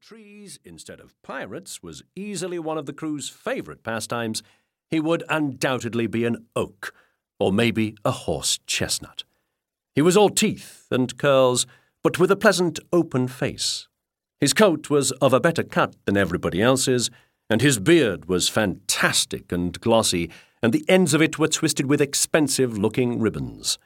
trees instead of pirates was easily one of the crew's favourite pastimes, he would undoubtedly be an oak, or maybe a horse chestnut. He was all teeth and curls, but with a pleasant open face. His coat was of a better cut than everybody else's, and his beard was fantastic and glossy, and the ends of it were twisted with expensive looking ribbons.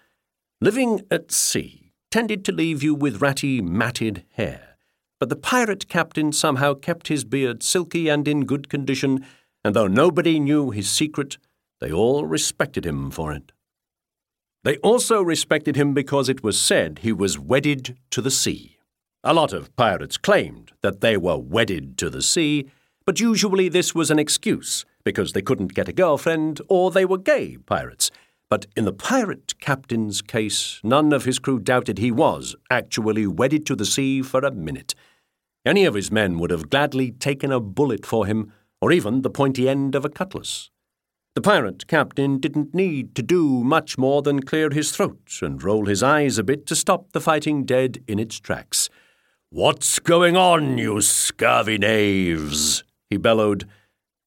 Living at sea tended to leave you with ratty, matted hair, but the pirate captain somehow kept his beard silky and in good condition, and though nobody knew his secret, they all respected him for it. They also respected him because it was said he was wedded to the sea. A lot of pirates claimed that they were wedded to the sea, but usually this was an excuse because they couldn't get a girlfriend or they were gay pirates. But in the pirate captain's case, none of his crew doubted he was actually wedded to the sea for a minute. Any of his men would have gladly taken a bullet for him, or even the pointy end of a cutlass. The pirate captain didn't need to do much more than clear his throat and roll his eyes a bit to stop the fighting dead in its tracks. What's going on, you scurvy knaves? he bellowed.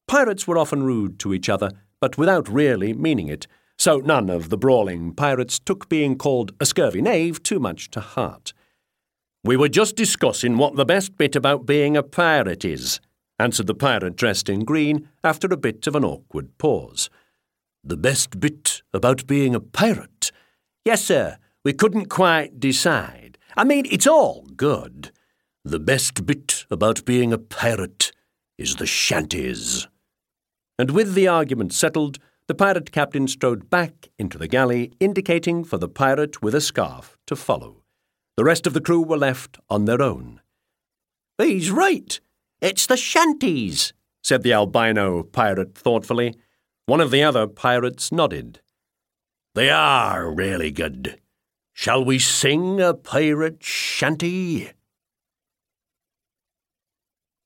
Pirates were often rude to each other, but without really meaning it, so none of the brawling pirates took being called a scurvy knave too much to heart. We were just discussing what the best bit about being a pirate is, answered the pirate dressed in green after a bit of an awkward pause. The best bit about being a pirate? Yes, sir, we couldn't quite decide. I mean, it's all good. The best bit about being a pirate is the shanties. And with the argument settled, the pirate captain strode back into the galley, indicating for the pirate with a scarf to follow. The rest of the crew were left on their own. He's right, it's the shanties, said the albino pirate thoughtfully. One of the other pirates nodded. They are really good. Shall we sing a pirate shanty?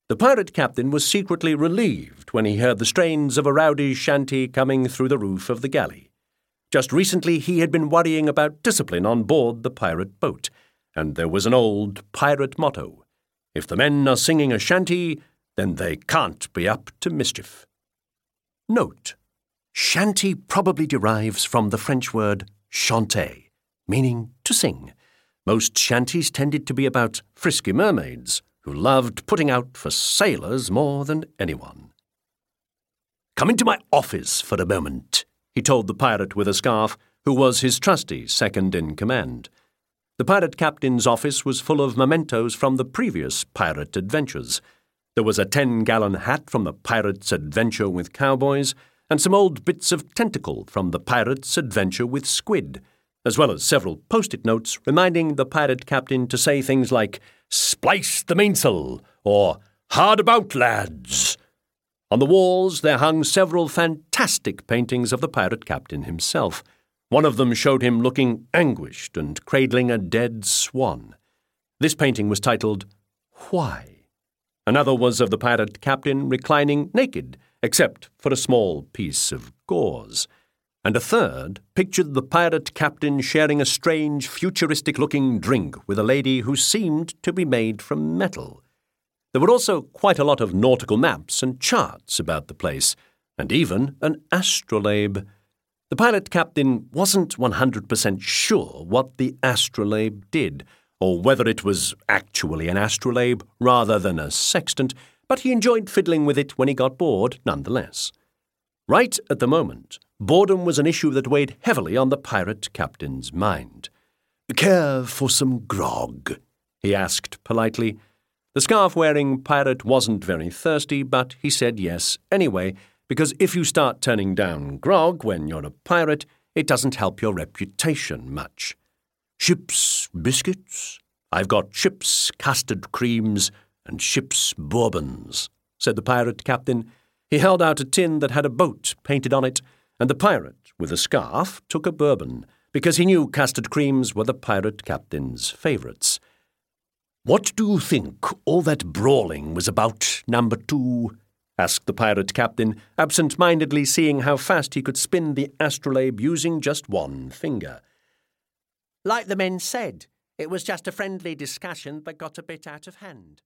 The pirate captain was secretly relieved when he heard the strains of a rowdy shanty coming through the roof of the galley. Just recently he had been worrying about discipline on board the pirate boat, and there was an old pirate motto if the men are singing a shanty, then they can't be up to mischief. Note Shanty probably derives from the French word chanter, meaning to sing. Most shanties tended to be about frisky mermaids who loved putting out for sailors more than anyone. Come into my office for a moment, he told the pirate with a scarf, who was his trusty second in command. The pirate captain's office was full of mementos from the previous pirate adventures. There was a ten gallon hat from the pirate's adventure with cowboys, and some old bits of tentacle from the pirate's adventure with squid, as well as several post it notes reminding the pirate captain to say things like, Splice the mainsail, or Hard about, lads. On the walls there hung several fantastic paintings of the pirate captain himself. One of them showed him looking anguished and cradling a dead swan. This painting was titled Why? Another was of the pirate captain reclining naked, except for a small piece of gauze. And a third pictured the pirate captain sharing a strange, futuristic looking drink with a lady who seemed to be made from metal. There were also quite a lot of nautical maps and charts about the place, and even an astrolabe. The pilot captain wasn't 100% sure what the astrolabe did, or whether it was actually an astrolabe rather than a sextant, but he enjoyed fiddling with it when he got bored nonetheless. Right at the moment, boredom was an issue that weighed heavily on the pirate captain's mind. Care for some grog? he asked politely. The scarf wearing pirate wasn't very thirsty, but he said yes anyway because if you start turning down grog when you're a pirate, it doesn't help your reputation much. Ship's biscuits? I've got ship's custard creams and ship's bourbons, said the pirate captain. He held out a tin that had a boat painted on it, and the pirate, with a scarf, took a bourbon, because he knew custard creams were the pirate captain's favourites. What do you think all that brawling was about, number two? asked the pirate captain, absent mindedly seeing how fast he could spin the astrolabe using just one finger. Like the men said, it was just a friendly discussion that got a bit out of hand.